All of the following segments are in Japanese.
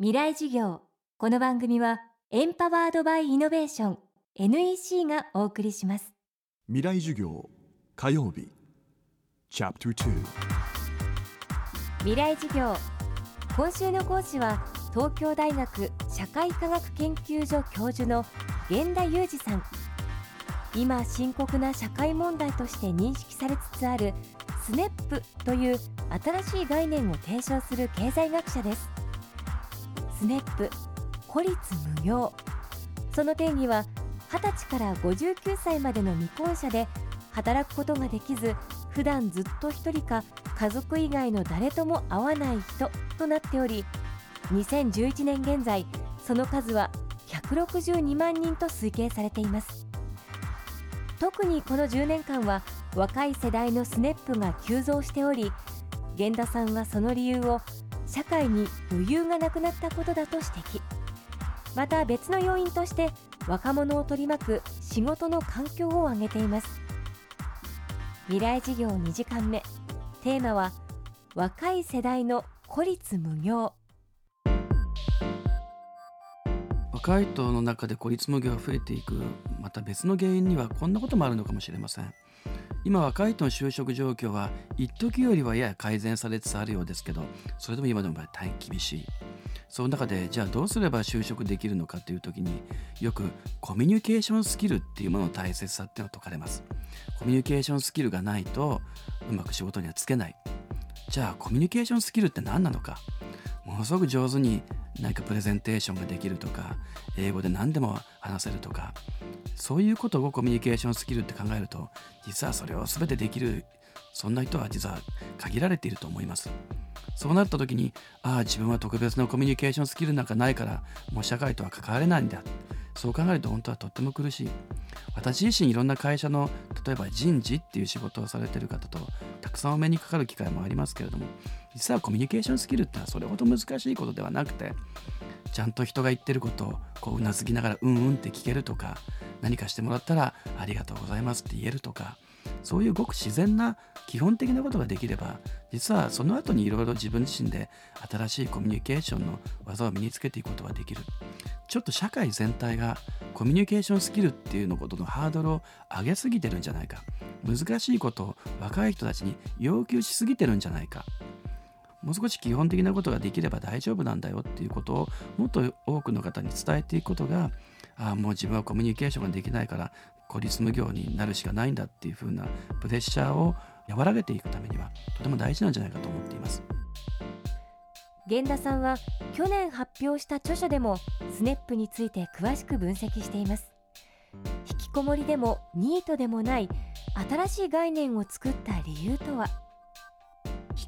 未来事業。この番組はエンパワードバイイノベーション NEC がお送りします。未来授業火曜日。チャプター未来事業。今週の講師は東京大学社会科学研究所教授の源田裕二さん。今深刻な社会問題として認識されつつあるスネップという新しい概念を提唱する経済学者ですスネップ孤立無業その定義は20歳から59歳までの未婚者で働くことができず普段ずっと一人か家族以外の誰とも会わない人となっており2011年現在その数は162万人と推計されています。特にこの10年間は若い世代のスネップが急増しており源田さんはその理由を社会に余裕がなくなったことだと指摘。また別の要因として若者を取り巻く仕事の環境を挙げています。未来事業2時間目。テーマは若い世代の孤立無業。若い人の中で孤立無業が増えていくまた別の原因にはこんなこともあるのかもしれません。今若い人の就職状況は一時よりはやや改善されつつあるようですけどそれでも今でも大変厳しい。その中でじゃあどうすれば就職できるのかという時によくコミュニケーションスキルっていうものの大切さっていうのが説かれます。コミュニケーションスキルがないとうまく仕事にはつけない。じゃあコミュニケーションスキルって何なのか？ものすごく上手に何かプレゼンテーションができるとか英語で何でも話せるとかそういうことをコミュニケーションスキルって考えると実はそれを全てできるそんな人は実は限られていると思います。そうなった時にああ自分は特別なコミュニケーションスキルなんかないからもう社会とは関われないんだ。そう考えると本当はとっても苦しい。私自身いろんな会社の例えば人事っていう仕事をされてる方とたくさんお目にかかる機会もありますけれども実はコミュニケーションスキルってはそれほど難しいことではなくてちゃんと人が言ってることをこううなずきながらうんうんって聞けるとか何かしてもらったらありがとうございますって言えるとかそういうごく自然な基本的なことができれば実はその後にいろいろ自分自身で新しいコミュニケーションの技を身につけていくことができる。ちょっと社会全体がコミュニケーションスキルっていうのことのハードルを上げすぎてるんじゃないか。難しいことを若い人たちに要求しすぎてるんじゃないか。もう少し基本的なことができれば大丈夫なんだよっていうことをもっと多くの方に伝えていくことがあもう自分はコミュニケーションができないから孤立無業になるしかないんだっていう風なプレッシャーを和らげていくためにはとても大事なんじゃないかと思っています。源田さんは去年発表した著書でもスネップについて詳しく分析しています。引きこもりでもニートでもない新しい概念を作った理由とは？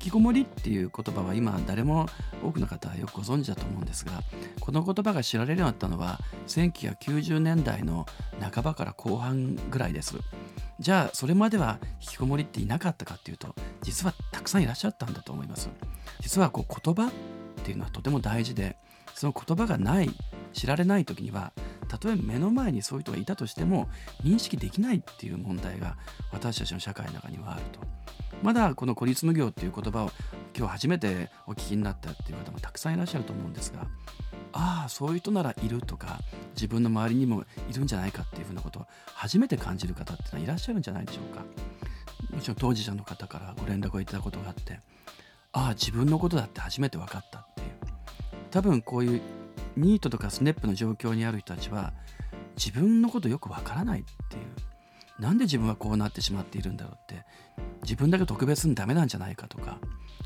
きこもりっていう言葉は今誰も多くの方はよくご存知だと思うんですがこの言葉が知られるようになったのは1990年代の半ばから後半ぐらいです。じゃあそれまでは引きこもりっていなかったかっていうと実はたくさんいらっしゃったんだと思います。実はこう言葉っていうのはとても大事でその言葉がない知られない時にはたとえ目の前にそういう人がいたとしても認識できないっていう問題が私たちの社会の中にはあると。まだこの孤立無業っていう言葉を今日初めてお聞きになったっていう方もたくさんいらっしゃると思うんですがああそういう人ならいるとか自分の周りにもいるんじゃないかっていうふうなことを初めて感じる方っていうのはいらっしゃるんじゃないでしょうか。もちろん当事者の方からご連絡をいただくことがあってああ自分のことだって初めて分かったっていう。多分こういうニートとかスネップの状況にある人たちは自分のことよくわからないっていう。なんで自分はこうなってしまっているんだろうって。自分だけ特別にダメなんじゃないかとか。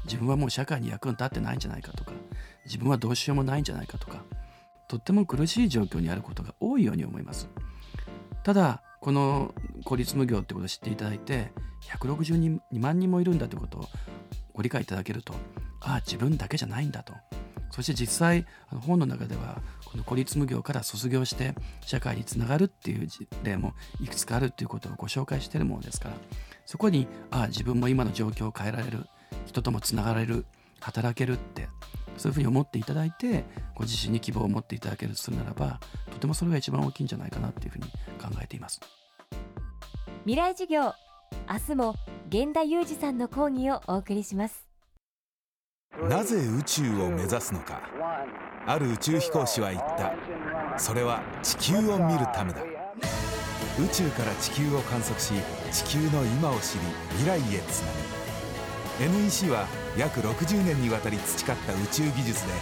自分はもう社会に役に立ってないんじゃないかとか。自分はどうしようもないんじゃないかとか。とっても苦しい状況にあることが多いように思います。ただこの孤立無業ってことを知っていただいて162万人もいるんだということをご理解いただけるとああ自分だけじゃないんだと。そして実際あの本の中ではこの孤立無業から卒業して社会につながるっていう例もいくつかあるっていうことをご紹介してるものですからそこにああ自分も今の状況を変えられる人ともつながれる働けるってそういうふうに思っていただいてご自身に希望を持っていただけるとするならばとてもそれが一番大きいんじゃないかなっていうふうに考えています。未来授業明日も源田裕二さんの講義をお送りします。なぜ宇宙を目指すのか。ある宇宙飛行士は言った。それは地球を見るためだ。宇宙から地球を観測し地球の今を知り未来へつなぐ。NEC は約60年にわたり培った宇宙技術で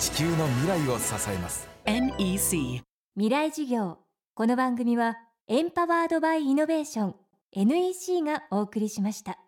地球の未来を支えます。NEC 未来授業。この番組はエンパワードバイイノベーション NEC がお送りしました